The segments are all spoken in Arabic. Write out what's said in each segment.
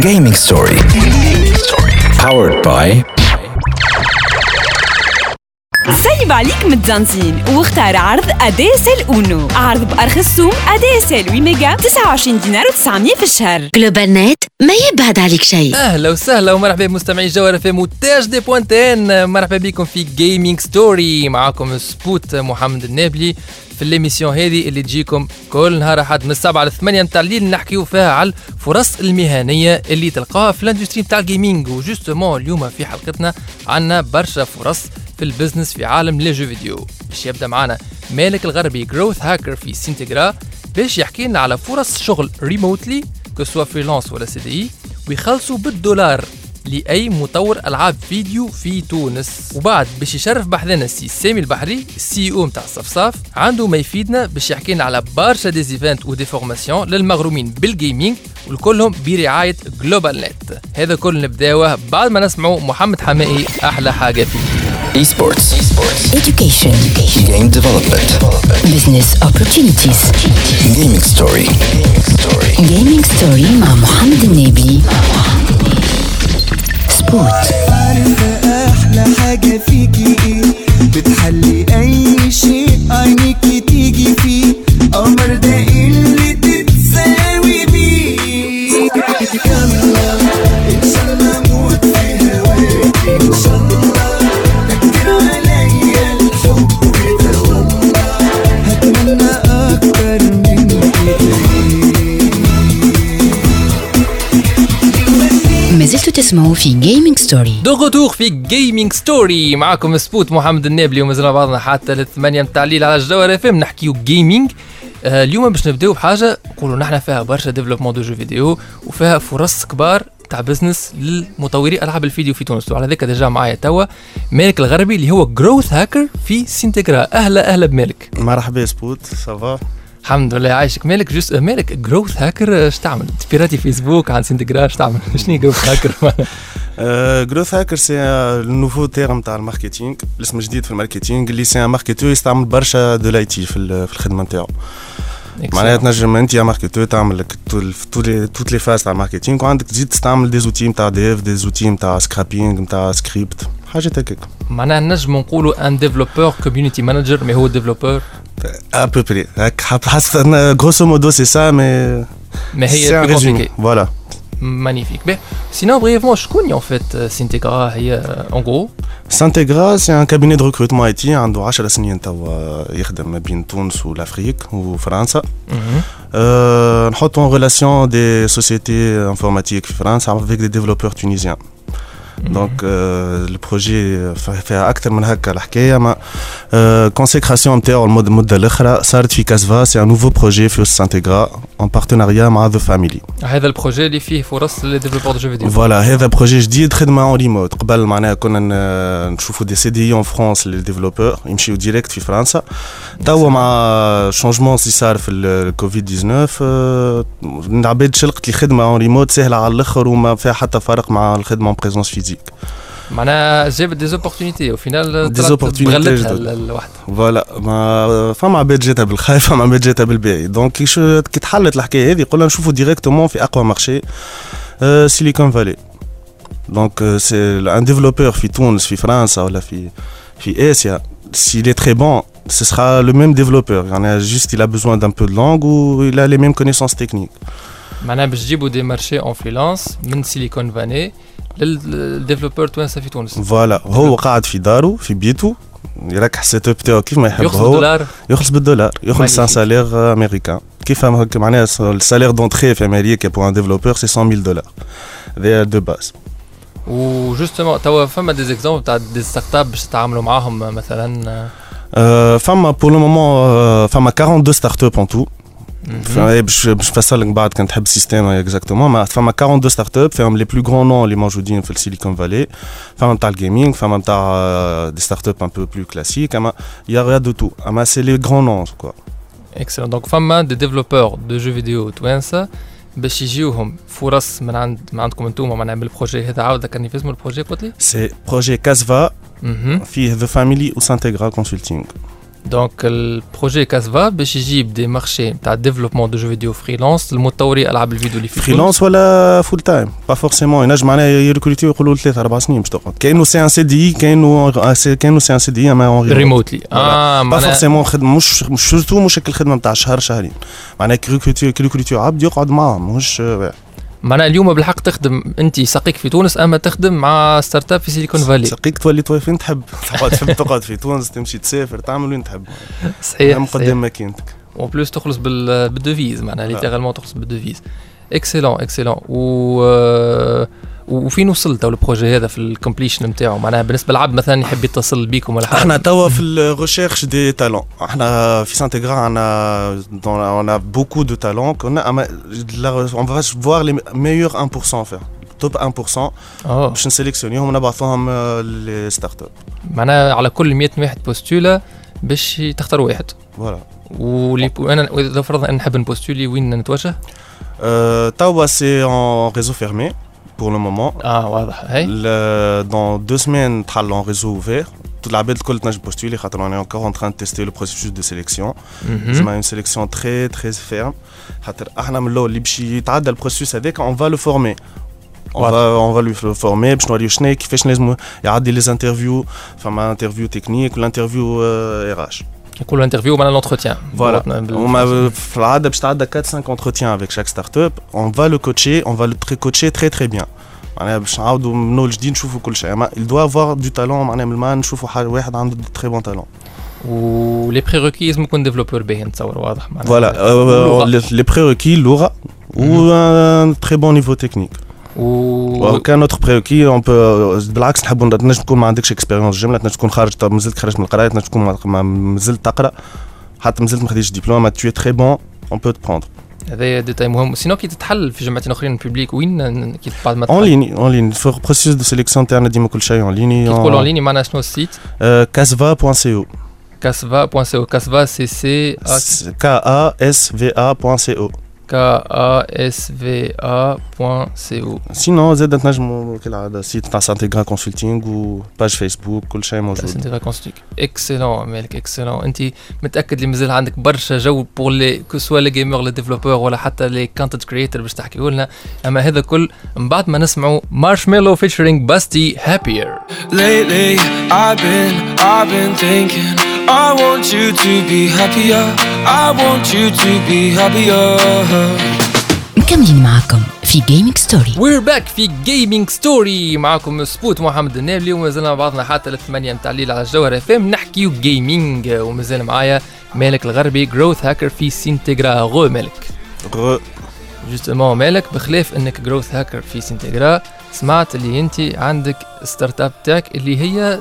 Gaming Story. Powered by سيب عليك متزنزين. واختار عرض ADSL أونو. عرض بأرخص سوم ADSL 8 ميجا 29 دينار و900 في الشهر. جلوبال نت ما يبعد عليك شيء. أهلا وسهلا ومرحبا بمستمعي جوهر اف ام وتاج دي بوانتين مرحبا بكم في Gaming Story معاكم سبوت محمد النابلي في l'émission هذه اللي تجيكم كل نهار أحد من السبعة ل 8 نتاع الليل نحكيو فيها على الفرص المهنية اللي تلقاها في ال industry نتاع ال gaming و justement اليوم في حلقتنا عندنا برشا فرص في ال business في عالم les jeux vidéo. باش يبدأ معنا مالك الغربي growth hacker في سينتجرا باش يحكي لنا على فرص شغل remotely que ce soit freelance ولا CDI ويخلصوا بالدولار لأي مطور ألعاب فيديو في تونس. وبعد باش يشرف بحثنا السي سامي البحري ال CEO نتاع الصفصاف عنده ما يفيدنا باش يحكي لنا على برشا des events و des formations للمغرومين بال gaming والكلهم برعاية جلوبال نت هذا كل نبداوه بعد ما نسمعوا محمد حمائي أحلى حاجة فيه. Esports. education Game development. business opportunities Gaming Story. gaming story مع محمد النبي سبوت عارفة أحلى حاجة فيكي إيه بتحلي أي شيء عينيكي تسمعوا في جيمنج ستوري دو غوتور في Gaming Story معاكم سبوت محمد النابلي ومازلنا بعضنا حتى للثمانية متاع الليل على الجوهر اف ام نحكيو gaming آه اليوم باش نبداو بحاجة نقولوا نحن فيها برشا développement de jeux vidéo وفيها فرص كبار تاع business للمطوري ألعاب الفيديو في تونس. وعلى ذاك déjà معايا توا مالك الغربي اللي هو growth hacker في سينتجرا أهلا أهلا بمالك. مرحبا سبوت ça va الحمد لله عايشك. مالك juste مالك growth hacker اش تعمل؟ بيراتي فيسبوك عن سينتجرا اش تعمل؟ شنو growth hacker growth hacker c'est un nouveau terme تاع ال marketing. الاسم جديد في ال marketing اللي c'est marketeur يستعمل برشا de l'IT في الخدمة نتاعو. معناها تنجم انت يا marketeur تعمل لك toutes les phases تاع ال marketing وعندك تزيد تستعمل des outils نتاع dev des outils نتاع scraping نتاع سكريبت حاجات هكاك معناها نجم نقولوا un développeur community manager mais هو développeur à peu près هاك حسب grosso modo c'est ça mais mais c'est هي en plus résumé compliqué. فوالا مانيفيك باهي sinon brièvement شكون en fait سينتيغرا هي en gros سانتيغرا c'est un cabinet de recrutement IT عنده 10 سنين توا يخدم ما بين تونس و l'Afrique وفرنسا Euh, نحط en relation des sociétés informatiques في فرنسا avec des développeurs tunisiens. donc le projet فيها أكثر من هكا الحكاية mais consécration نتاعو المده الاخرى صارت في كازفا c'est un nouveau projet في سانتيغرا en partenariat مع The Family هذا ال projet اللي فيه فرص للديفلوبور دو جو فيديو فوالا هذا projet جديد خدمه en remote قبل معناها كنا ن- نشوفوا des CDI en France لل développeurs يمشيو direct في فرنسا توا مع changement اللي صار في الكوفيد 19 آه، العباد شلقت لي خدمه en remote سهله على الآخر وما فيها حتى فرق مع الخدمه en présence physique معناها جابت des opportunités و finale Des opportunités بغلتها جدد. الواحد. voilà mais فما عباد جاتها بالخايف فما عباد جاتها بالباهي donc كي شو- كي تحلت الحكاية هذه قلنا نشوفوا directement في أقوى marché سيليكون فالي donc c'est un développeur في تونس في فرنسا ولا في في اسيا s'il est très bon ce sera le même développeur. يعني juste il a besoin d'un peu de langue ou il a les mêmes connaissances techniques. معناها باش تجيبوا des marchés en freelance من سيليكون فالي لل développeurs توانسه في تونس. voilà هو قاعد في داره في بيته يركح ال setup تاعو كيف ما يحب يخلص هو. دولار. يخلص بالدولار يخلص en Magnifique. salaire أمريكان. كيف هكا معناها ال salaire d'entrée في أمريكا pour un développeur c'est 100 000 دولار هذا دو باز وجوستومون توا فما des exemples تاع des startups باش تتعاملوا معاهم مثلا؟ فما pour le moment فما 42 startup en tout فما- باش باش نفسر لك بعد كان تحب ال système exactement mais فما 42 startup فيهم les plus grands noms اللي موجودين في السيليكون فالي فما نتاع ال gaming فما نتاع des startups un peu plus classiques اما y a غير de tout اما سي لي غران نون كوا اكسلون دونك فما des développeurs de jeux vidéo توانسه باش يجيوهم فرص من عند من عندكم أنتم معناها بال projet هذا عاود ذكرني في اسم ال projet قلت لي سي بروجي كازفا أها فيه The Family وسانتيغرا كونسلتينغ دونك البروجي كاسفا باش يجيب des marchés نتاع développement de jeux vidéo freelance لمطوري العاب الفيديو اللي في freelance ولا full time pas forcément ينجم معناها يريكروتي يقولوا ثلاث أربع سنين باش تقعد كانه c'est un CDI كانه كانه c'est un CDI اما remotely آه pas forcément خدمه مش مش surtout مش الخدمه نتاع شهر شهرين معناها كريكروتي كريكروتي عبد يقعد معاهم مش معناها اليوم بالحق تخدم انت سقيك في تونس اما تخدم مع startup في سيليكون فالي. سقيك تولي فين تحب. تقعد تحب تقعد في تونس تمشي تسافر تعمل وين تحب. صحيح قدام ماكينتك. en plus تخلص بال devise معناها littéralement تخلص بال devise excellent excellent و وفين وصلت ال projet هذا في ال completion نتاعو؟ معناها بالنسبة للعبد مثلا يحب يتصل بيكم ولا حاجة؟ إحنا توا في ال recherche des talents إحنا في سانتيغرا عندنا on a beaucoup de talents كنا اما on va voir les meilleurs 1% faire. top 1% آه باش نسيليكسيونيهم ونبعثوهم لل startup معناها على كل 100 واحد بوستولا باش تختار واحد. voilà ولي أنا إذا فرضنا أن نحب نبوستولي وين نتوجه؟ Euh, توا, c'est en réseau fermé. Pour le moment. آه واضح هاي Le- dans deux semaines, تحل en réseau ouvert. توا العباد الكل تنجم postuler خاطر on est encore en train de tester le processus de sélection. مهم. C'est une sélection très très ferme. خاطر إحنا من الأول اللي باش يتعدى ال process هذاك on va le former. On Voilà. va, on va lui le former باش نوريه شنو كيفاش لازم يعدي les interviews فما interview technique وال interview R H يقولوا interview معناها l'entretien Voilà. هما في العاده باش تعدى 4 5 entretiens avec chaque startup. On va le coacher on va le très coacher très très bien. معناها باش نعاودوا من اول جديد نشوفوا كل شيء اما il doit avoir du talent معناها من الماء نشوفوا حاجة واحد عنده très bon talent و les pré لازم يكون développeur باهي نتصور واضح معناها voilà. Euh, واللغة. les, les prérequis اللغة ou un très bon niveau technique. و وكان notre prérequis un peu بالعكس نحبوا تنجم تكون ما عندكش expérience جملة تنجم تكون خارج طب مازلت خرجت من القراية تنجم تكون ما- ما- مازلت تقرأ حتى مازلت ما خديتش diplôme t'es très bon on peut te prendre هذا détail مهم. sinon كي تتحل في جامعتين آخرين public وين كي بعد ما en ligne en ligne في ال process de sélection تاعنا ديما كل شيء en ligne كي تقول en ligne معناها شنو ال site casva.co كاسفا بوان سي أو كاسفا سي سي k a s v a.co K A S V A point CO sinon زاد تنجموا كالعاده site تاع سانتيغرا Consulting و page فيسبوك كل شيء موجود سنتيغا كونستيك excellent مالك excellent انت متأكد اللي مازال عندك برشا jeux pour les que ce soit les gamers les développeurs ولا حتى les content creators باش تحكيوا لنا. أما هذا كل من بعد ما نسمعوا Marshmello featuring Bastille Happier Lately, I've been, I've been thinking. I want you to be happier. I want you to be happier. مكملين معكم في Gaming Story we're back في Gaming Story معكم سبوت محمد النابلي ومازلنا مع بعضنا حتى للثمانية متاع الليل على الجوهر FM نحكيو gaming ومازال معايا مالك الغربي growth hacker في سينتيغرا re مالك. غ- justement مالك بخلاف إنك growth hacker في سينتيغرا سمعت اللي انت عندك startup تاعك اللي هي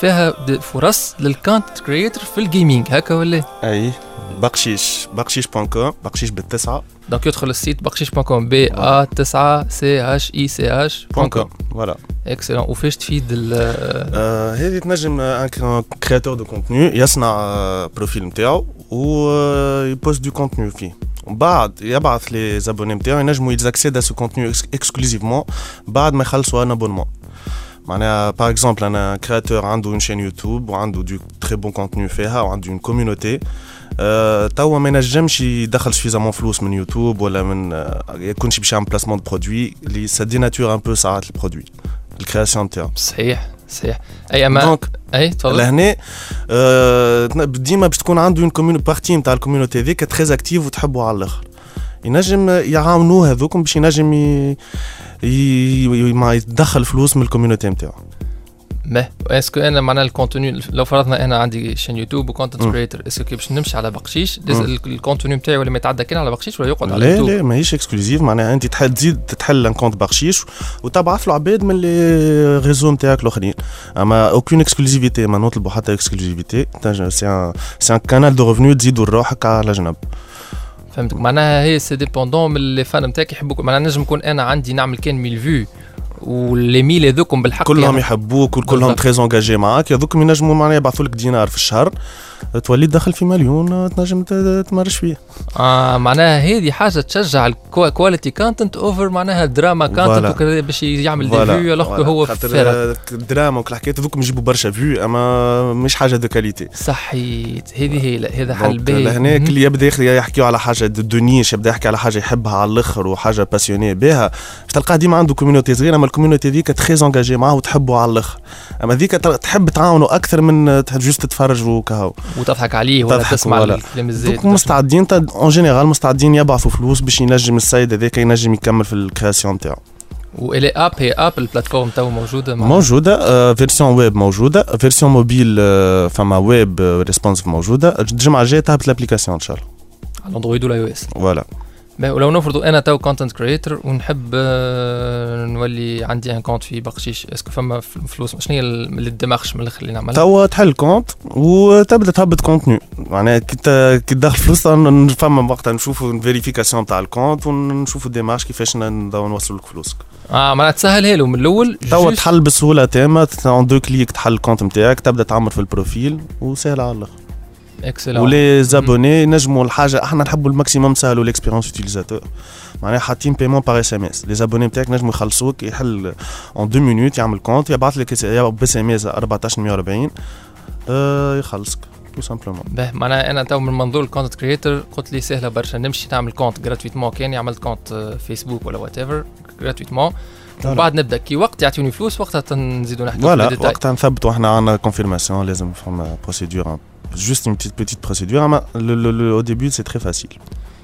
فيها فرص لل content creator في ال gaming هكا ولا؟ أي بقشيش بقشيش point com بقشيش بالتسعة. دونك يدخل ال site بقشيش point com B A 9 C H I C H point com voilà excellent وفاش تفيد ال هذه تنجم un créateur de contenu يصنع profil نتاعو و آه، يposte du contenu فيه ومن بعد يبعث les abonnés نتاعو ينجموا ils accèdent ce contenu exclusivement بعد ما يخلصوا un abonnement معناها par exemple أنا créateur عنده une chaîne يوتيوب وعنده de très bons contenus فيها وعنده une community أه توا ما ينجمش يدخل suffisamment فلوس من يوتيوب ولا من آه، يكونش باش يعمل placement de produit اللي ça dénature un peu ساعات ال produit ال création نتاعو صحيح صحيح. أي اما donc أي تفضل. لهنا آه، ديما باش تكون عنده une commune partie نتاع ال community هذيك très active وتحبوا على الآخر. ينجم يعاونوه هذوكم باش ينجم ي... ي... ي... ما يدخل فلوس من ال community نتاعو mais est-ce que أنا معناها ال contenu لو فرضنا أنا عندي chaîne يوتيوب و content. creator est-ce que كي باش نمشي على بقشيش؟ ال contenu نتاعي ولا ما يتعدى كان على بقشيش ولا يقعد على لا اليوتيوب لا ماهيش exclusif معناها أنت تحل تزيد تحل un compte بخشيش وتبعث له عباد من les réseaux نتاعك الآخرين. أما aucune exclusivité ما نطلبوا حتى exclusivité c'est un c'est un canal de revenus تزيدوا لروحك على جنب فهمتك. معناها هي c'est dépendant من les fans نتاعك يحبوك. معناها نجم نكون أنا عندي نعمل كان 1000 vues و les mille هذوكم بالحق كلهم يعني- يحبوك وكلهم. très engagés معاك. هذوك ينجموا معناها يبعثوا لك دينار في الشهر. تولي تدخل في مليون تنجم ت- تمرش فيه. آه معناها هذه حاجة تشجع ال quality content over معناها دراما. content باش يعمل des vues alors. هو خاطر الدراما وكل الحكايات هذوك يجيبوا برشا vues أما مش حاجة de qualité صحيت. هذه هي هذا حل باهي لهناك مهم. اللي يبدأ يخ- يحكيو على حاجة de niche يبدأ يحكي على حاجة يحبها على الآخر وحاجة passionné بها. تلقاه ديما عنده community صغيرة أما ال community ذيك très engagée معاه وتحبه على الآخر. أما ذيك تحب تعاونه أكثر من juste تتفرج وكهو وتضحك عليه ولا تسمع ولا. donc مستعدين en général مستعدين يبعثوا فلوس باش ينجم السيد هذاك ينجم يكمل في ال création نتاعو وال app هي app ال plateforme تو موجودة مع- موجودة آه، version web موجودة version mobile آه، فما web responsive موجودة. الجمعة الجاية تهبط ال application إن شاء الله. على ال Android وال iOS voilà ولو نفرضوا أنا تو content creator ونحب آه، نولي عندي un compte في بقشيش. est-ce que فما فلوس؟ شنو هي اللي ال démarche من الآخر اللي نعمل توا تحل compte وتبدأ تهبط contenu معناها كي تدخل فلوس فما وقتها نشوفوا vérification تاع ال compte ونشوفوا démarche كيفاش نوصلوا لك فلوسك. آه معناها تسهلها له من الأول juste- تحل بسهولة تامة en deux clics تحل ال compte نتاعك تبدأ تعمر في ال profil وسهل على الآخر. excellent و les abonnés ينجموا الحاجة إحنا نحبوا ال maximum نسهلوا l'expérience utilisateur معناها حاطين paiement par SMS les abonnés نتاعك نجموا يخلصوك يحل en deux minutes يعمل compte يبعث لك ب SMS 1440 آه يخلصك tout simplement به معناها أنا تو من منظور ال content creator قلت لي سهله برشا نمشي نعمل compte gratuitement كاني عملت compte فيسبوك ولا whatever gratuitement ومن بعد نبدا كي وقت يعطيوني فلوس وقتها نزيدوا نحكي voilà وقتها نثبتوا إحنا عندنا confirmation لازم فما procédure juste une petite petite procédure. اما le, le, le, au début c'est très facile.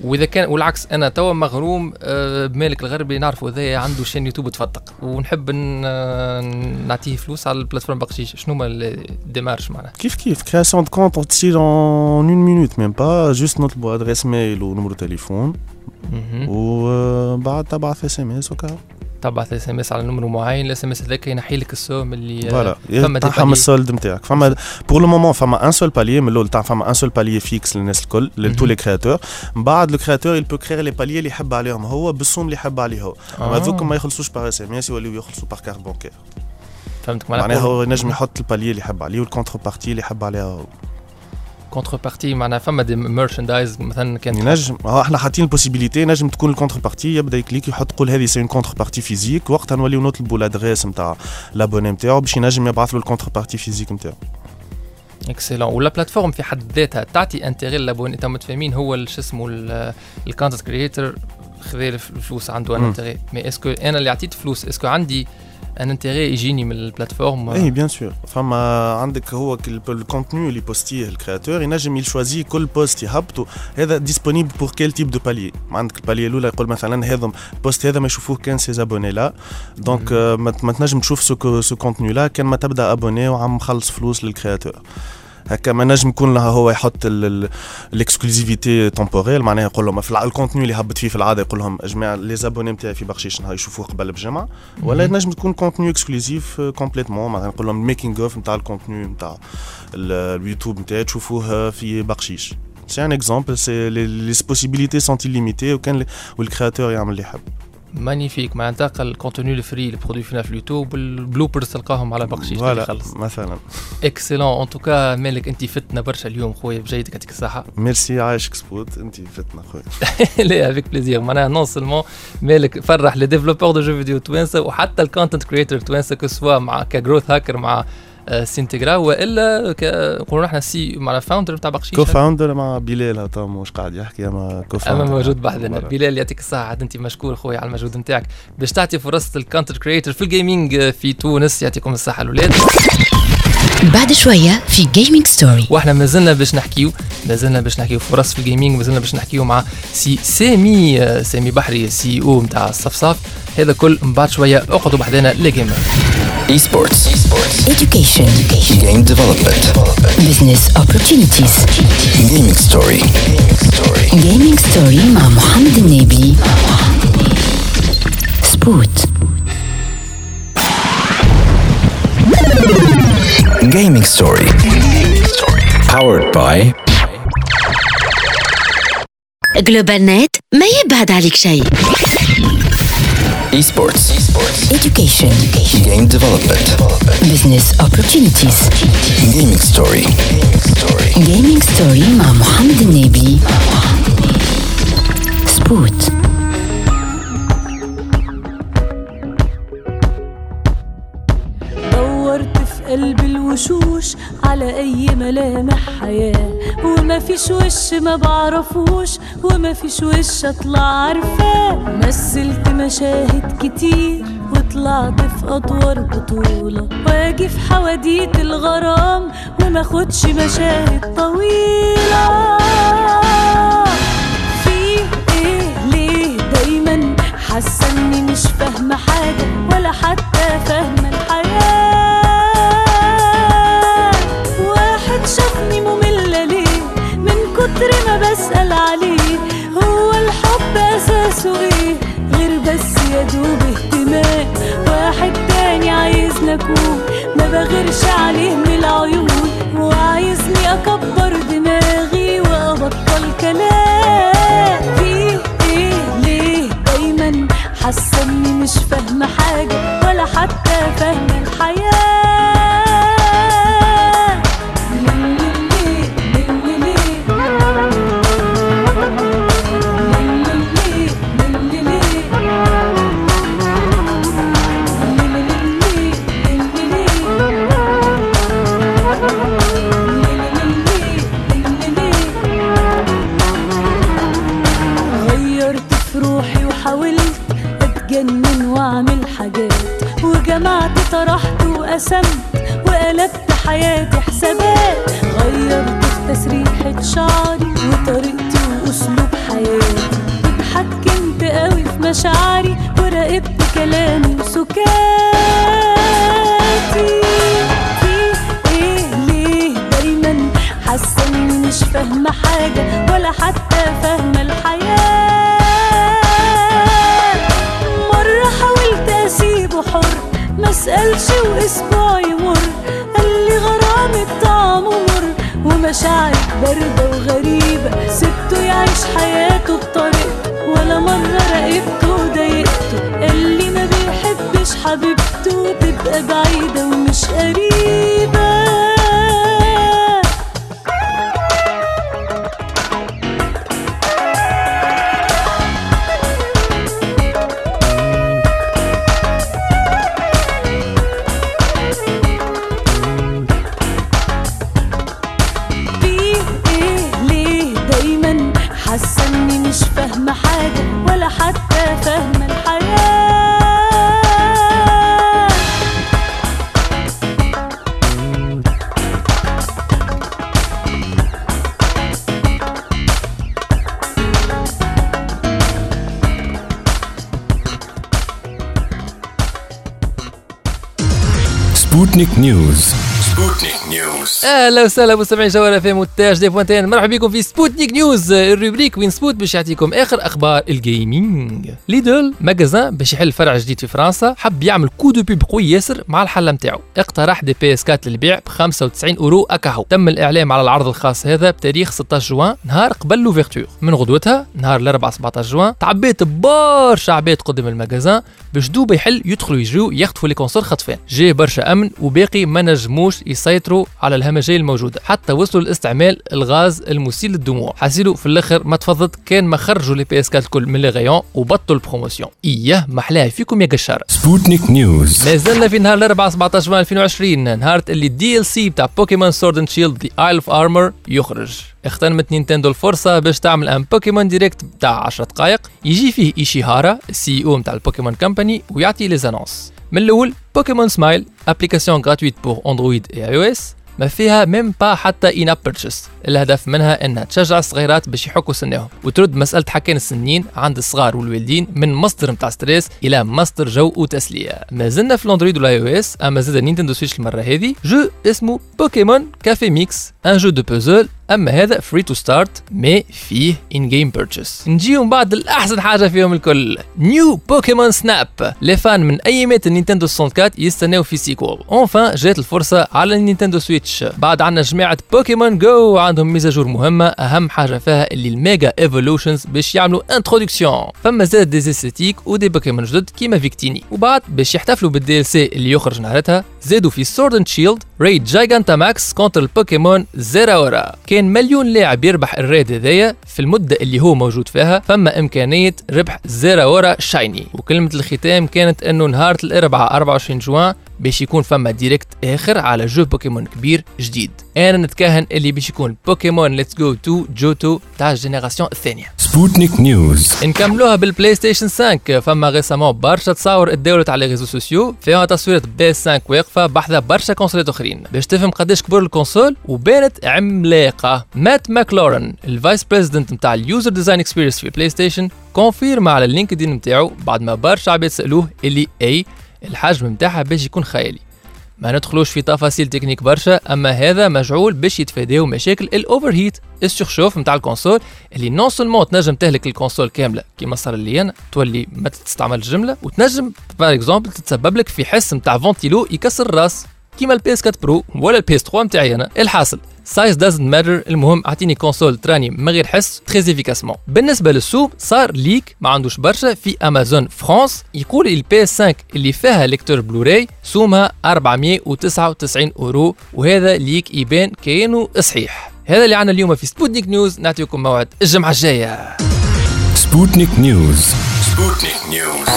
وإذا كان والعكس أنا توا مغروم آه، بمالك الغربي نعرفوا هذايا عنده chaîne يوتيوب تفتق ونحب ن- آه، نعطيه فلوس على ال plateforme بقشيش شنو هما ال démarche معناها كيف كيف؟ création de compte entière en une minute même pas juste نطلبوا adresse mail و numéro تليفون مهم. وبعد تبعث SMS وكا تبعث SMS على نمر معين ال SMS هذاك ينحي لك السوم اللي آه، voilà. palier. ال solde نتاعك فما pour le moment فما un seul palier من الأول تاع فما un seul palier fixe للناس الكل ل tous les créateurs من بعد le créateur il peut créer les paliers اللي يحب عليهم. هو بالسوم اللي يحب عليه هو. اما آه. هذوك ما يخلصوش par SMS يوليو يخلصوا par carte bancaire فهمتك معناها معناها هو ينجم يحط ال palier اللي يحب عليه وال contrepartie اللي يحب عليها هو. contrepartie معناها فما des merchandise مثلا كان ينجم هو إحنا حاطين ال possibilité نجم تكون ال contrepartie يبدأ ي clique يحط قول هذه c'est contrepartie physique وقتها نوليو نطلبوا ال adresse نتاع l'abonné نتاعو باش ينجم يبعث له ال contrepartie physique نتاعو excellent ولا plateforme في حد ذاتها تعطي intérêt l'abonné إنت متفاهمين هو شو اسمه ال content creator خذا الفلوس عنده un. intérêt mais est-ce que أنا اللي عطيت فلوس؟ est-ce que عندي un intérêt يجيني من ال plateforme اي bien sûr فما عندك هو ال contenu اللي posté ال créateur ينجم ي choisi كل post يهبطوا هذا disponible pour quel type de palier عندك ال palier الأولى يقول مثلا هذا ال post هذا ما يشوفوه كان ses abonnés là. donc آه، ما تنجم تشوف ce contenu-là. كان ما تبدأ abonné وعم مخلص فلوس لل créateur هكا ما نجم يكون لها هو يحط ال exclusivité temporelle معناها يقول لهم في ال contenu اللي هبط فيه في العادة يقول لهم جماعة les abonnés نتاعي في بقشيش نهار يشوفوه قبل بجمعة. ولا. نجم تكون contenu exclusif complètement مثلا نقول لهم ال making of نتاع ال contenu نتاع ال- اليوتيوب نتاعي تشوفوه في بقشيش. c'est un exemple c'est les possibilités sont illimitées وكان وال créateur يعمل اللي يحب. magnifique معناتها ال contenu ال free اللي produit فينا في اليوتيوب وال bloopers تلقاهم على بقشيش اللي voilà مثلا. excellent en tout cas مالك انت فدتنا برشا اليوم خويا. بجيدك يعطيك الصحة. ميرسي عايشك سبوت انت فدتنا خويا. لا avec plaisir معناها non seulement مالك فرح les développeurs de jeux vidéo توانسة وحتى ال content creator توانسة que ce soit مع كجروث هاكر مع سينتيغرا وإلا نقولوا إحنا c'est مع founder تاع بقشيش co-founder مع بلال مش قاعد يحكي أما co أما founder موجود بحذنا voilà. بلال يعطيك الصحة عاد أنت مشكور خويا على المجهود نتاعك. باش تعطي فرصة ال content creator في ال gaming آه، في تونس يعطيكم الصحة الاولاد بعد شوية في gaming story وإحنا مازلنا باش نحكيو مازلنا باش نحكيو فرص في ال gaming مازلنا باش نحكيو مع سي سامي سامي بحري CEO نتاع الصفصاف هذا كل من بعد شوية أقعدوا بحذنا les gamers Esports. education. Game development. business opportunities. Gaming story. gaming story مع محمد النبي. سبوت Gaming story. Powered by جلوبال نت ما يبعد عليك شيء Esports. Education. Game development. Business opportunities. Gaming story. Gaming ستوري مع محمد النبي سبوت قلب الوشوش على أي ملامح حياة. وما فيش وش ما بعرفوش وما فيش وش أطلع عارفاه. مثلت مشاهد كتير وطلعت في أدوار بطولة. واجي في حواديت الغرام وما خدش مشاهد طويلة. في إيه ليه دايما؟ حاسة إني مش فاهمة حاجة ولا حتى فاهمة ما بسال عليه هو الحب أساسه إيه؟ غير بس يا دوب اهتمام. واحد تاني عايزني اكون ما بغيرش عليه من العيون. وعايزني أكبر دماغي وأبطل كلام. في إيه ليه دايما؟ حاسة إني مش حاسه اني مش فاهمة حاجة ولا حتى فاهمة الحياة. مرة حاولت اسيبه حر ما اسالش واسبوع يمر قال لي غرامي طعمه مر ومشاعري باردة وغريبة. سبته يعيش حياته بطريقته ولا مرة راقبته وضايقته. قال لي ما بيحبش حبيبته تبقى بعيدة ومش قريبة. Sputnik News. Sputnik News. أهلا وسهلا مستمعين جوهرة FM وتاج دي point tn مرحبا بكم في Sputnik News ال rubrique وين سبوت باش يعطيكم آخر أخبار ال gaming Lidl magasin باش يحل فرع جديد في فرنسا حب يعمل coup de pub قوي ياسر مع الحله نتاعو اقترح des PS 4 للبيع ب 95 أورو أكاهو. تم الاعلام على العرض الخاص هذا بتاريخ 16 جوان نهار قبل l'ouverture من غدوتها نهار الاربعاء 17 جوان تعبيت برشا عباد قدام ال magasin باش دوبا يحل يدخلوا يجروا يخطفوا les consoles خطفان. جاي برشا أمن وباقي ما نجموش يسيطروا على الهمجية الموجودة. حتى وصلوا لاستعمال الغاز المسيل للدموع. حسيلو في الآخر ما تفضت كان ما خرجوا les PS 4 الكل من les rayons وبطلوا ال promotion. إياه محلاها فيكم يا قشاره Sputnik News. ما زلنا في نهار الأربعاء 17 جوان 2020 نهار اللي ال DLC بتاع Pokémon Sword and Shield The Isle of Armor يخرج. اغتنمت نينتندو الفرصة باش تعمل un Pokémon Direct بتاع 10 دقائق يجي فيه ايشيهارا ال CEO بتاع ال Pokémon Company ويعطي les annonces من الأول Pokémon Smile application gratuite pour Android iOS ما فيها même pas حتى in-app purchase الهدف منها إنها تشجع الصغيرات باش يحكوا سنهم. وترد مسألة حكين السنين عند الصغار والوالدين من مصدر نتاع stress إلى مصدر جو وتسليه ما زلنا في ال Android وال iOS أما زاد Nintendo Switch المرة هذه jeu اسمه Pokémon Café Mix un jeu de puzzle أما هذا free to start ما فيه in-game purchase نجيو بعد الأحسن حاجة فيهم الكل. New Pokémon Snap les fans من أيامات النينتندو 64 يستناو في sequel enfin جات الفرصة على ال Nintendo Switch. بعد عندنا جماعة Pokémon GO عندهم mise à jour مهمة. أهم حاجة فيها اللي ال Mega Evolutions باش يعملوا introduction فما زاد des esthétiques و des Pokémon جدد كيما فيكتيني وبعد باش يحتفلوا بال DLC اللي يخرج نهارتها زادوا في Sword and Shield raid Gigantamax contre ال Pokémon زيراورا كان مليون لاعب يربح ال raid هذايا في المدة اللي هو موجود فيها فما إمكانية ربح زيراورا shiny وكلمة الختام كانت إنه نهار الأربعاء 24 جوان. باش يكون فما Direct آخر على jeu Pokémon كبير جديد. أنا نتكهن اللي باش يكون Pokémon Let's Go to Johto تاع ال génération الثانية. Sputnik News نكملوها بال PlayStation 5 فما récemment برشا تصاور تداولت على réseaux sociaux فيها تصويرة PS 5 واقفة بحذا برشا كونسولات آخرين. باش تفهم قداش كبر ال console وبانت عملاقة. مات ماكلورن ال vice president نتاع ال user design experience في PlayStation confirme على ال LinkedIn نتاعو بعد ما برشا عباد سألوه اللي اي الحجم نتاعها باش يكون خيالي. ما ندخلوش في تفاصيل تكنيك برشا أما هذا مجعول باش يتفاداو مشاكل ال overheat ال surchauffe نتاع ال console اللي non seulement تنجم تهلك ال console كاملة كيما صار لي أنا تولي ما تستعمل الجمله وتنجم par exemple تتسبب لك في حس نتاع ventilo يكسر الراس كيما ال PS 4 Pro ولا ال PS 3 نتاعي أنا الحاصل. size doesn't matter المهم أعطيني console تراني من غير حس très efficacement بالنسبة للسوق صار leak ما عندوش برشا. في Amazon France يقول ال PS 5 اللي فيها lecteur Blu-ray سومها 499 اورو وهذا leak يبان كأنه صحيح. هذا اللي عنا اليوم في Sputnik News نعطيكم موعد الجمعة الجاية. سبوتنيك نيوز سبوتنيك نيوز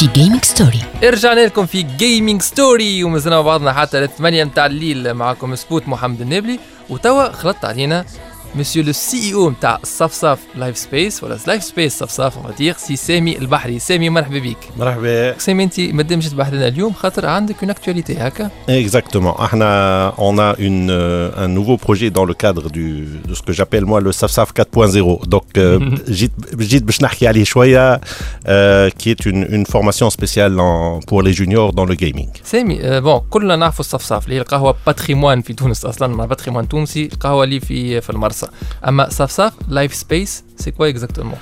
في Gaming Story رجعنا لكم في جيمنج ستوري ومازلنا بعضنا حتى للثمانية متاع الليل معكم Spot محمد النابلي وتوا خلطت علينا monsieur le CEO نتاع الصفصاف Life Space ولا Life Space صفصاف on dira c'est سامي البحري سامي مرحبا بك مرحبا سامي انت مادام جيت بحثنا اليوم خاطر عندك une actualité هكا Exactement. إحنا، on a une, euh, un nouveau projet dans le cadre du, de ce que j'appelle moi le SAFSAF 4.0. Donc, euh, جيت جيت باش نحكي عليه euh, qui est une, une formation spéciale en- pour les juniors dans le gaming. سامي بون كلنا نعرفوا الصفصاف اللي هي القهوه باتريموان في تونس أصلا مع باتريموان تونسي القهوه اللي في في المرسى اما صفصاف لايف سبيس سي كوا اكزاكتومون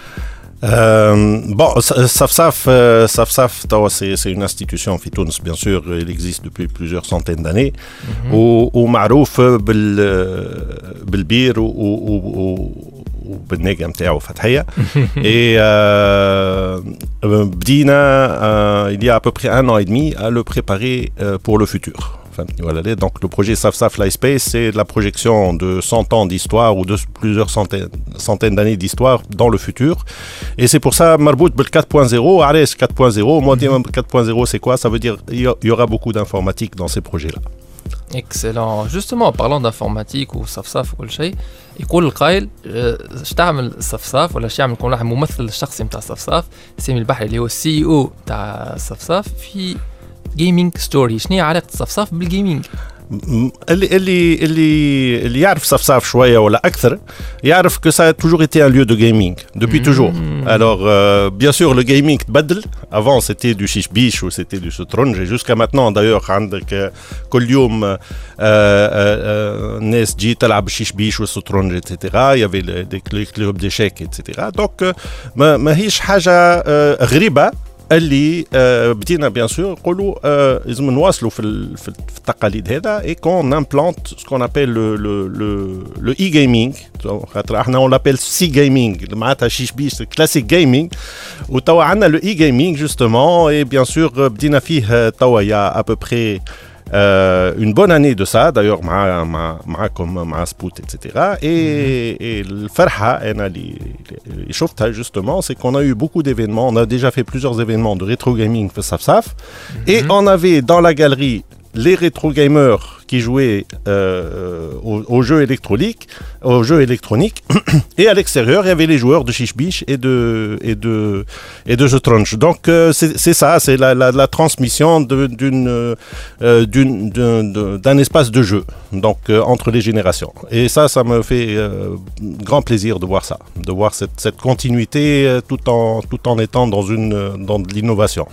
Euh, bon, S- SAFSAF, euh, SAFSAF توا, c'est c'est une institution في تونس bien sûr, il existe depuis plusieurs centaines d'années و- ومعروف بال بالبير و- و- و- وبالناقه نتاعو فتحيه et euh, بدينا euh, il y a à peu près un an et demi à le préparer euh, pour le futur فهمتني ولا لا donc le projet SAFSAF Life Space c'est de la projection de 100 ans d'histoire ou de plusieurs centaines, centaines d'années d'histoire dans le futur et c'est pour ça مربوط بال 4.0 علاش 4.0 moi ديما 4.0 c'est quoi ça veut dire il y a- il y aura beaucoup d'informatique dans ces projets là اكسلون جوستومون بارلون دانفورماتيك وصفصاف وكل شيء يقول القائل آه، اش تعمل الصفصاف ولا اش يعمل يكون واحد ممثل الشخصي نتاع الصفصاف سامي البحري اللي هو السي او تاع الصفصاف في Gaming Story شنو هي علاقه صفصاف بال gaming اللي اللي اللي اللي يعرف صفصاف شوية ولا أكثر يعرف que ça toujours été un lieu de gaming depuis toujours alors bien sûr le gaming تبدل avant c'était du شيش بيش et c'était du شطرنج jusqu'à maintenant d'ailleurs عندك كل يوم ناس تجي تلعب شيش بيش والشطرنج et cetera y avait des clubs d'échecs et cetera donc ماهيش حاجة غريبه اللي آه، بدينا bien sûr نقولوا آه، لازم نواصلوا في ال- في ال- في التقاليد هذا. et qu'on implante ce qu'on appelle le le le le e-gaming خاطر إحنا on l'appelle c-gaming معناتها شيش بيش classic gaming وتوا عندنا لو اي جيمنج جوستومون اي بيان سور بدينا فيه آه، توا يا ابوبري Euh, Euh, une bonne année de ça, d'ailleurs, comme Spout, etc. Mhm. Et, le farha, eh ben, justement, c'est qu'on a eu beaucoup d'événements. On a déjà fait plusieurs événements de rétro gaming, et mhm. on avait dans la galerie les rétro gamers qui jouaient euh, aux, aux jeux électroniques, et à l'extérieur il y avait les joueurs de Chiche Biche et de et de et de The Trunch. Donc euh, c'est ça, c'est la, transmission euh, d'un espace de jeu, donc euh, entre les générations. Et ça, ça me fait euh, grand plaisir de voir ça, de voir cette, continuité euh, tout en étant dans une euh, dans de l'innovation.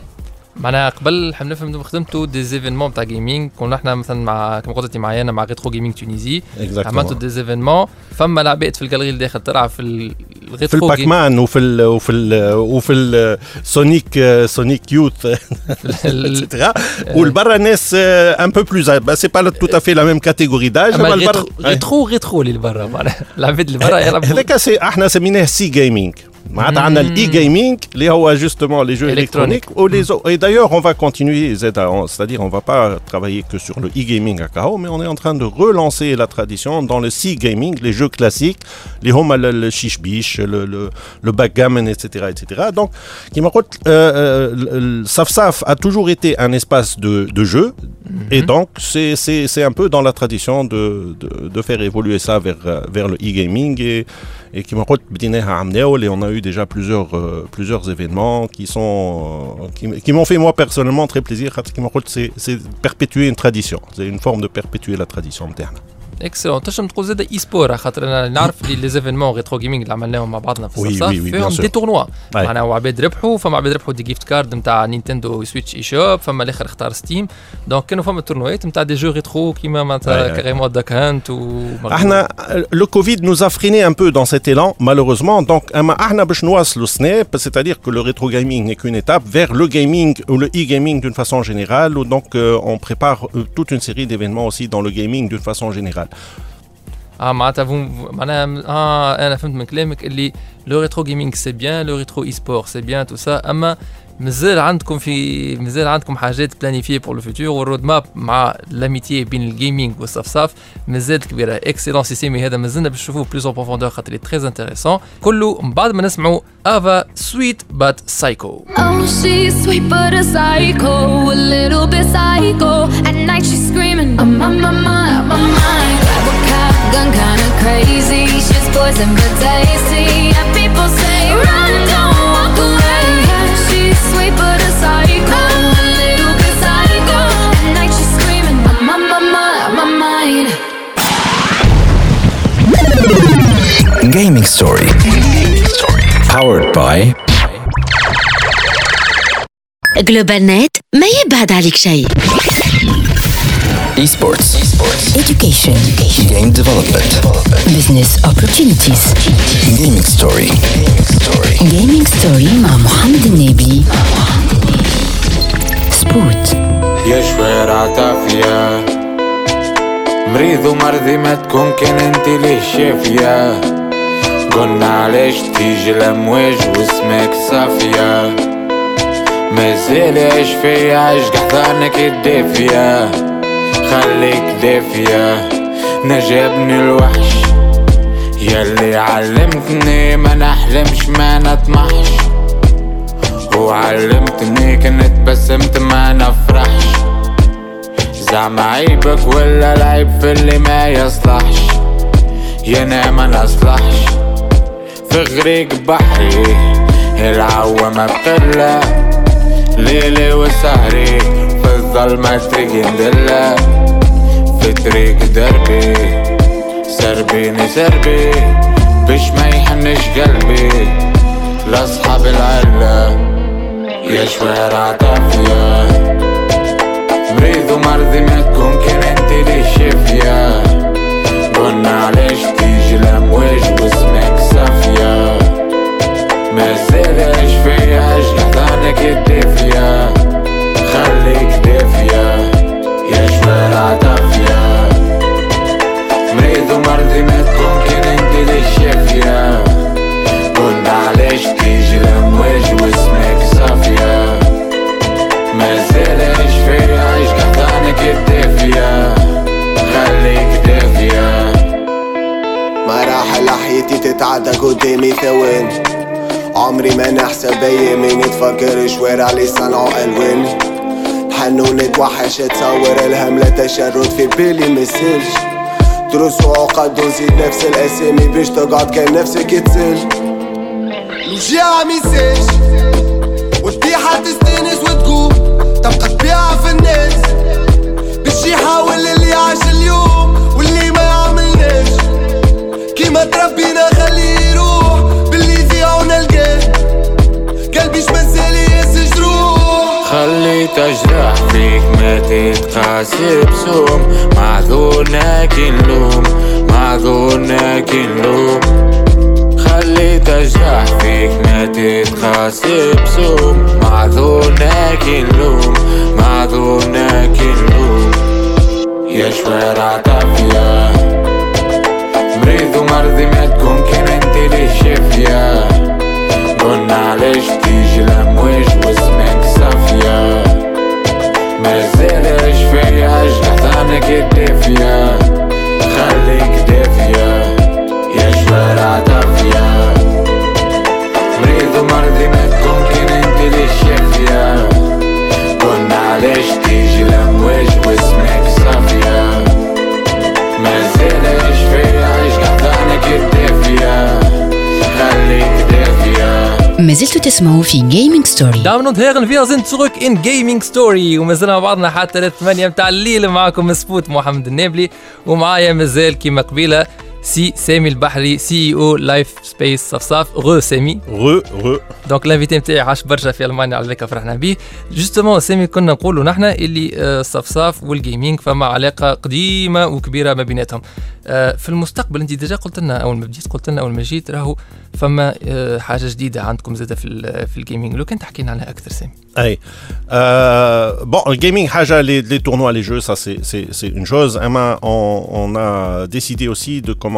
معناها قبل حنا نفهم خدمتوا دي زيفينمون تاع جيمنج كنا إحنا مثلا مع كما قلت انت معانا مع ريترو جيمنج تونيزي. عملتوا des événements فما لعبات في ال galerie اللي داخل تلعب في في ال rétro ال Pac-Man وفي ال وفي ال وفي ال Sonic Sonic Youth et cetera والبرا الناس un peu plus c'est pas tout à fait la même catégorie d'âge rétro rétro اللي برا معناها. العباد اللي برا يلعبوا هذاك إحنا سميناه c-gaming On hmm. a l'e-gaming, les justement les jeux électroniques. Et d'ailleurs, on va continuer, c'est-à-dire on ne va pas travailler que sur le e-gaming à Kao, mais on est en train de relancer la tradition dans le c-gaming, les jeux classiques, les home le shish bish, le, backgammon, etc. etc. Donc, Safsaf euh, euh, a toujours été un espace de, de jeu, et mhm. donc c'est un peu dans la tradition de, de, faire évoluer ça vers, euh, vers le e-gaming et qui m'ont et on a eu déjà plusieurs, euh, plusieurs événements qui, sont, euh, qui, m'ont fait moi personnellement très plaisir. C'est perpétuer une tradition, c'est une forme de perpétuer la tradition interne. اكسلون تنجم تقول زاد e-sport على خاطر أنا نعرف اللي les événements rétro gaming اللي عملناهم مع بعضنا في oui، الصفصاف oui، oui، فيهم bien sûr. des tournois أي. معناها وعباد ربحوا فما عباد ربحوا des gift cards نتاع Nintendo Switch eShop فما الآخر اختار Steam donc كانوا فما tournoi ات نتاع des jeux rétro كيما أي، معناتها أي. carrément Duck Hunt و إحنا le Covid nous a freiné un peu dans cet élan malheureusement. Donc اما إحنا باش نواصلوا السنة c'est-à-dire que le rétro gaming n'est qu'une étape vers le gaming ou le e-gaming d'une façon générale ou donc euh, on prépare euh, toute une série d'événements aussi dans le gaming d'une façon générale. آه معناتها فو- معناها آه أنا فهمت من كلامك اللي le rétro gaming c'est bien le rétro e-sport c'est bien tout ça أما مازال عندكم في مازال عندكم حاجات planifié pour le futur وال roadmap مع l'amitié بين ال gaming والصفصاف مازال كبيرة excellent سي سامي هذا مازلنا باش نشوفوه plus en profondeur خاطر très intéressant كله من بعد ما نسمعوا Ava Sweet but Psycho Oh, she's sweet but a psycho, a little bit psycho. At night she's screaming, I'm on my mind, on my mind. Grab a cop gun, kinda crazy. She's poison but tasty. And people say, run, don't Gaming Story. Powered by GlobalNet ما يبعد عليك شيء Esports. education Game development. business opportunities Gaming Story. Gaming Story مع محمد النابلي Spot يا شوارع طافية مريض ومرضي ما تكون كان انت ليه شافية قلنا علاش تيجي الامواج واسمك صافية مازال عيش فيا عيش قحضانك الدافية خليك دافية نجابني الوحش ياللي علمتني ما نحلمش ما نطمحش وعلمتني كنت بسمت ما نفرحش زعما عيبك ولا العيب في اللي ما يصلحش يا أنا ما نصلحش في غريق بحري. العوامة بتلا؟ ليلي وسهري. في الظلمة طريقي مدلة في طريق دربي. سربيني سربي. باش ما يحنش قلبي. لأصحاب العلة يا شوارع طافية مريض ومرضي ما تكون كان انت ليه شافية. قلنا علاش تيجي مازال عيش فيا عيش قحطانك الدافية خليك دافية يا شوارع طافية مريض ومرضي ما تكون كان انت ليه شافية قلنا علاش تيجي الامواج واسمك صافية مازال عيش فيا عيش قحطانك الدافية خليك دافية مراحل حياتي تتعدى قدامي ثواني. عمري ما نحسب ايامي نتفكر شوارع اللي صنعوا الوان الحنون اتوحش اتصور الهملة تشرد في بالي مسلش دروس وعقد ونزيد نفس الأسامي باش تقعد كان نفسك تسل. الوجيعة ميساج والطيحة تستانس وتقوم. تبقى تبيعها في الناس. باش يحاول اللي عاش اليوم واللي ما يعملناش. كيما تربينا خليه قلبيش مازال ياس جروح خليت أجرح فيك ما تتقاسي بسوم معذورنا كي نلوم معذورنا كي نلوم خليت أجرح فيك ما تتقاسي بسوم معذورنا كي نلوم معذورنا كي نلوم يا شوارع طافية. مريض ومرضي زلتوا تسمعوا في Gaming Story Damen und Herren, wir sind zurück in Gaming Story. وما زلنا مع بعضنا حتى للثمانية متاع الليل معاكم Spot محمد النابلي ومعايا مازال كيما قبيلة سي سامي البحري CEO Life Space صفصاف re سامي. re re. donc ال invité نتاعي عاش برشا في المانيا على بالك فرحنا به justement سامي كنا نقولوا نحن اللي آه، الصفصاف وال gaming فما علاقه قديمه وكبيره ما بيناتهم آه، في المستقبل انت déjà قلت لنا أول ما بديت قلت لنا أول ما جيت راهو فما آه، حاجة جديدة عندكم زادة في في الجيمنج لو كان تحكي لنا عليها أكثر سامي Hey. Euh, bon, le gaming, haja, les, les tournois, les jeux, ça c'est- c'est c'est une chose. Emma, on, on a décidé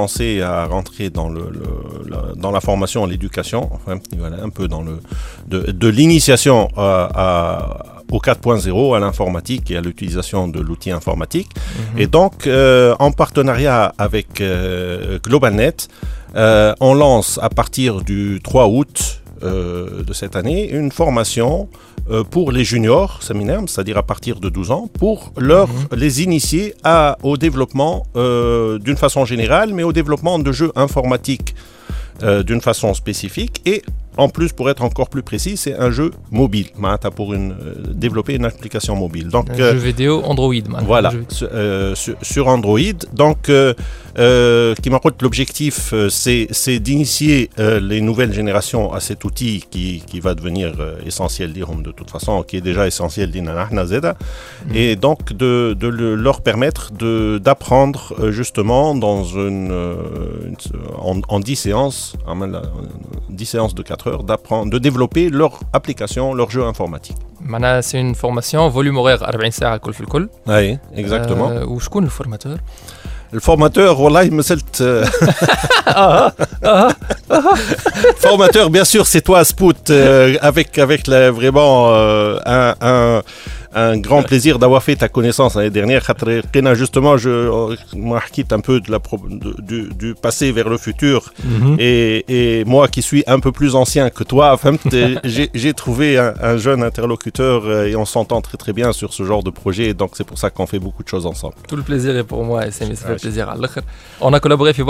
à rentrer dans, le, le- la, dans la formation, l'éducation, enfin, voilà, un peu dans le de, de l'initiation euh, à- au 4.0, à l'informatique et à l'utilisation de l'outil informatique. Et donc, euh, en partenariat avec euh, GlobalNet, euh, on lance à partir du 3 août de cette année une formation euh, pour les juniors séminaires, c'est-à-dire à partir de 12 ans, pour leur, les initier à, au développement euh, d'une façon générale, mais au développement de jeux informatiques euh, d'une façon spécifique. Et en plus, pour être encore plus précis, c'est un jeu mobile, Maata, pour une, développer une application mobile. Donc, Un jeu vidéo Android voilà, jeu- sur, sur Android. Donc, euh, euh, qui m'a coûté l'objectif, euh, c'est c'est d'initier euh, les nouvelles générations à cet outil qui, qui va devenir euh, essentiel, dirham, de toute façon, qui est déjà essentiel, d'Inanahna Zeda, et donc de, de le- leur permettre de- d'apprendre euh, justement dans une, euh, une- en, en 10 séances, en même là, 10 séances de 4 heures, d'apprendre, de développer leur application, leur jeu informatique. معناها سي اون فورماسيون فوليوم هوغير 40 ساعه الكل في الكل Oui, exactement. آه وشكون الفورماتور؟ الفورماتور والله ما زلت Formateur, bien sûr, c'est toi, Spout, euh, avec, avec la, vraiment euh, un, un, grand plaisir d'avoir fait ta connaissance l'année dernière. Justement, je euh, m'arquite un peu de la, du, passé vers le futur. Mhm. Et, et, moi, qui suis un peu plus ancien que toi, enfin, j'ai trouvé un, jeune interlocuteur et on s'entend très très bien sur ce genre de projet. Donc, c'est pour ça qu'on fait beaucoup de choses ensemble. Tout le plaisir est pour moi, et plaisir. On a collaboré, puis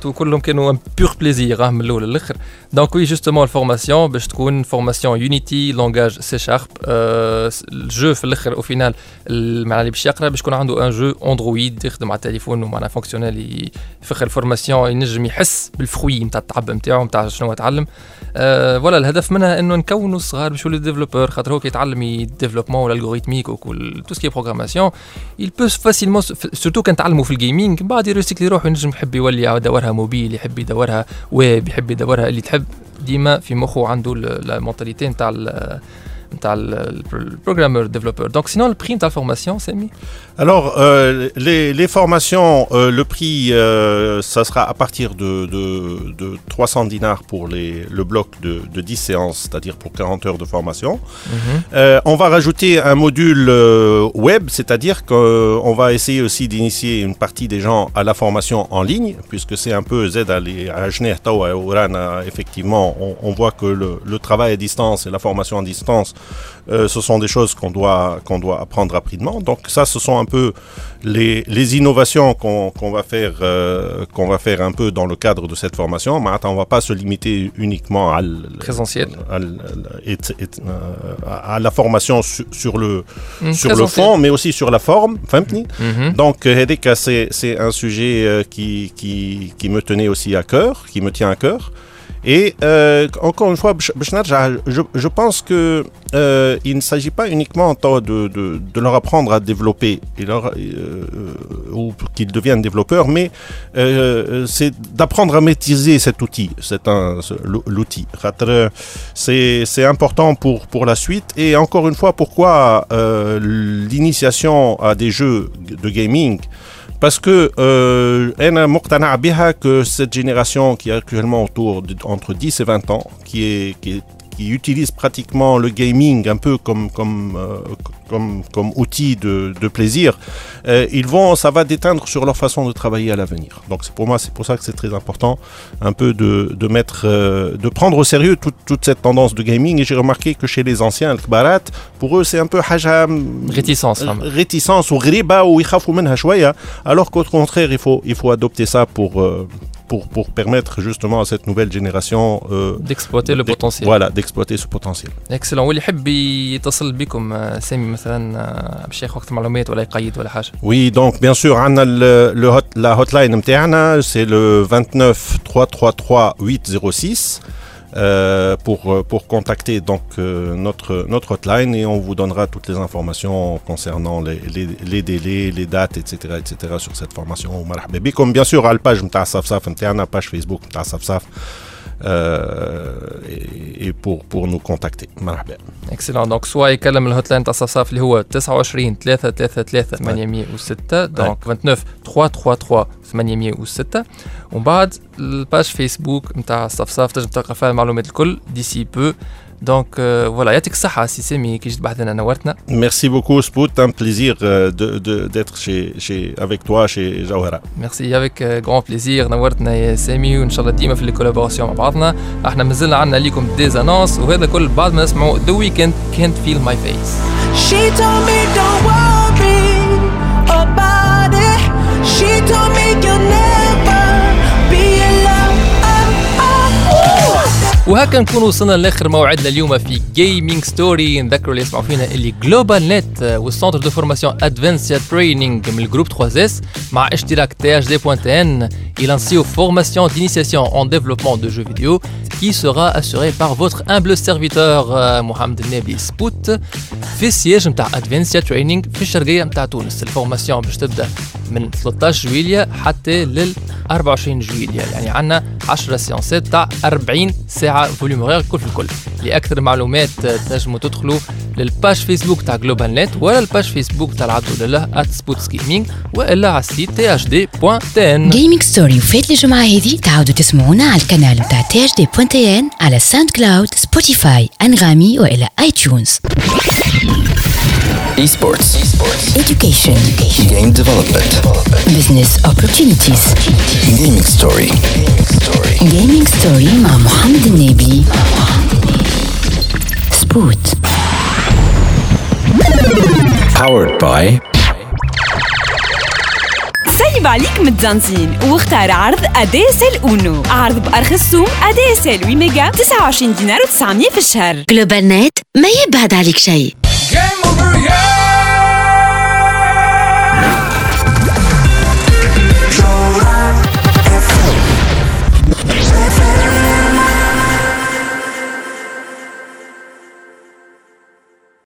tout le monde, un pur plaisir. Hein. من الأول للاخر. Donc oui, justement الفورماسيون باش تكون فورماسيون يونيتي لونجاج سي شارب الجو في الآخر au final معناها اللي باش يقرا باش يكون عنده un jeu Android يخدم على التليفون ومعناها fonctionnel في اخر ال formation ينجم يحس بالفخوي نتاع التعب نتاعو نتاع شنو تعلم. آه voilà الهدف منها انه نكونوا الصغار باش يولوا développeur خاطر هو كي يتعلم ال développement وال algorithmique وكل tout ce qui programmation il peut facilement surtout كان تعلموا في ال gaming من بعد يريسيكلي يروح ينجم يحب يولي يدورها موبيل يحب يدورها ويب يحب يدورها اللي تحب ديما في مخه عنده la mentalité نتاع نتاع البروغرامر ديفلوبر دونك سينون البري نتاع الفورماسيون سامي Alors, euh, les, les formations, euh, le prix, euh, ça sera à partir de, de, de 300 dinars pour les, le bloc de, de 10 séances, c'est-à-dire pour 40 heures de formation. Euh, on va rajouter un module euh, web, c'est-à-dire qu'on va essayer aussi d'initier une partie des gens à la formation en ligne, puisque c'est un peu Z à les- à Genève, Tawa et Oran, euh, effectivement, on, on voit que le, le travail à distance et la formation à distance euh, ce sont des choses qu'on doit, doit apprendre rapidement. Donc ça, ce sont un peu les, les innovations qu'on va, faire, euh, va faire un peu dans le cadre de cette formation. Mais attends, on ne va pas se limiter uniquement à, Présentiel. Euh, à, la formation sur, le, mmh, sur le fond, mais aussi sur la forme. Mmh. mmh. Donc, c'est un sujet qui, qui, qui me tenait aussi à cœur, qui me tient à cœur. Et euh, encore une fois, je, pense que euh, il ne s'agit pas uniquement de, de, de, leur apprendre à développer et leur, euh, ou qu'ils deviennent développeurs, mais c'est d'apprendre à maîtriser cet outil, c'est l'outil. C'est important pour pour la suite et encore une fois, pourquoi l'initiation à des jeux de gaming parce que euh, que cette génération qui est actuellement autour de, entre 10 et 20 ans, qui est, qui est qui utilisent pratiquement le gaming un peu comme, comme, euh, comme, outil de, plaisir, euh, ils vont, ça va déteindre sur leur façon de travailler à l'avenir. Donc c'est pour moi, c'est pour ça que c'est très important un peu de, mettre, euh, de prendre au sérieux toute, cette tendance de gaming. Et j'ai remarqué que chez les anciens, le kbarat, pour eux, c'est un peu hajam, réticence, hein. réticence ou griba ou ikhafou menha alors qu'au contraire, il faut, il faut adopter ça pour, pour, pour permettre justement à cette nouvelle génération euh, D'exploiter le d'ex- potentiel. voilà d'exploiter ce potentiel اكسلون واللي يحب يتصل بكم آه، سامي مثلا آه، باش ياخذ وقت معلومات ولا يقيد ولا حاجه Oui, donc bien sûr, on a le, le hot- la hotline متاعنا, c'est le 29 333 806 Euh, pour, euh, pour contacter donc euh, notre, notre hotline et on vous donnera toutes les informations concernant les, les, les délais, les dates, etc., etc. sur cette formation. Comme bien sûr, à la page de Safsaf, à la page Facebook Safsaf. Et, et pour, pour nous contacter. مرحبا. excellent donc soit يكلم ال hotline تاع صفصاف اللي هو 29 333 806 donc 29 333 806 ومن بعد ال page Facebook نتاع صفصاف تنجم تلقى فيها المعلومات الكل d'ici peu donc آه، voilà يعطيك الصحة سي سامي كي جيت تبحث لنا نورتنا Merci beaucoup, Spout. Un plaisir euh, de- de- d'être chez, chez, avec toi chez Jawhara. merci avec grand plaisir نورتنا يا سامي وإن شاء الله ديما في ال collaboration مع بعضنا إحنا مازلنا عندنا ليكم des annonces وهذا كل بعد ما نسمعوا ذا ويكند كانت فيل ماي فيس She told me don't worry about it. She told me you'll never وهكا نكون وصلنا لآخر موعدنا اليوم في Gaming Story نذكروا اللي يسمعوا فينا اللي GlobalNet وال centre de formation Advancia Training من ال groupe 3S مع اشتراك THD point tn يلانسيو formation d'initiation en développement de jeux vidéo qui sera assurée par votre humble serviteur euh, محمد النبي سبوت في ال siège نتاع Advancia Training في الشرقية نتاع تونس. ال formation باش تبدأ من 13 جويليا حتى لل 24 جويليا يعني عندنا 10 séance ات تاع 40 ساعة volume horaire كل في الكل. لأكثر معلومات تنجموا تدخلوا لل page Facebook تاع GlobalNet ولا ال page Facebook تاع العبد لله at Spot's Gaming وإلا على ال site THD point tn Gaming Story وفات الجمعة هذه تعاودوا تسمعونا على القناة نتاع THD point tn على SoundCloud Spotify Anghami والى iTunes Esports. education. Game development. business opportunities. Gaming story. Gaming Story مع محمد النبي سبوت Powered by سيب عليك متزنزين واختار عرض ADSL Uno. عرض بأرخص سوم ADSL 8 ميجا 29 دينار و900 في الشهر. GlobalNet ما يبعد عليك شيء. Game over, yeah.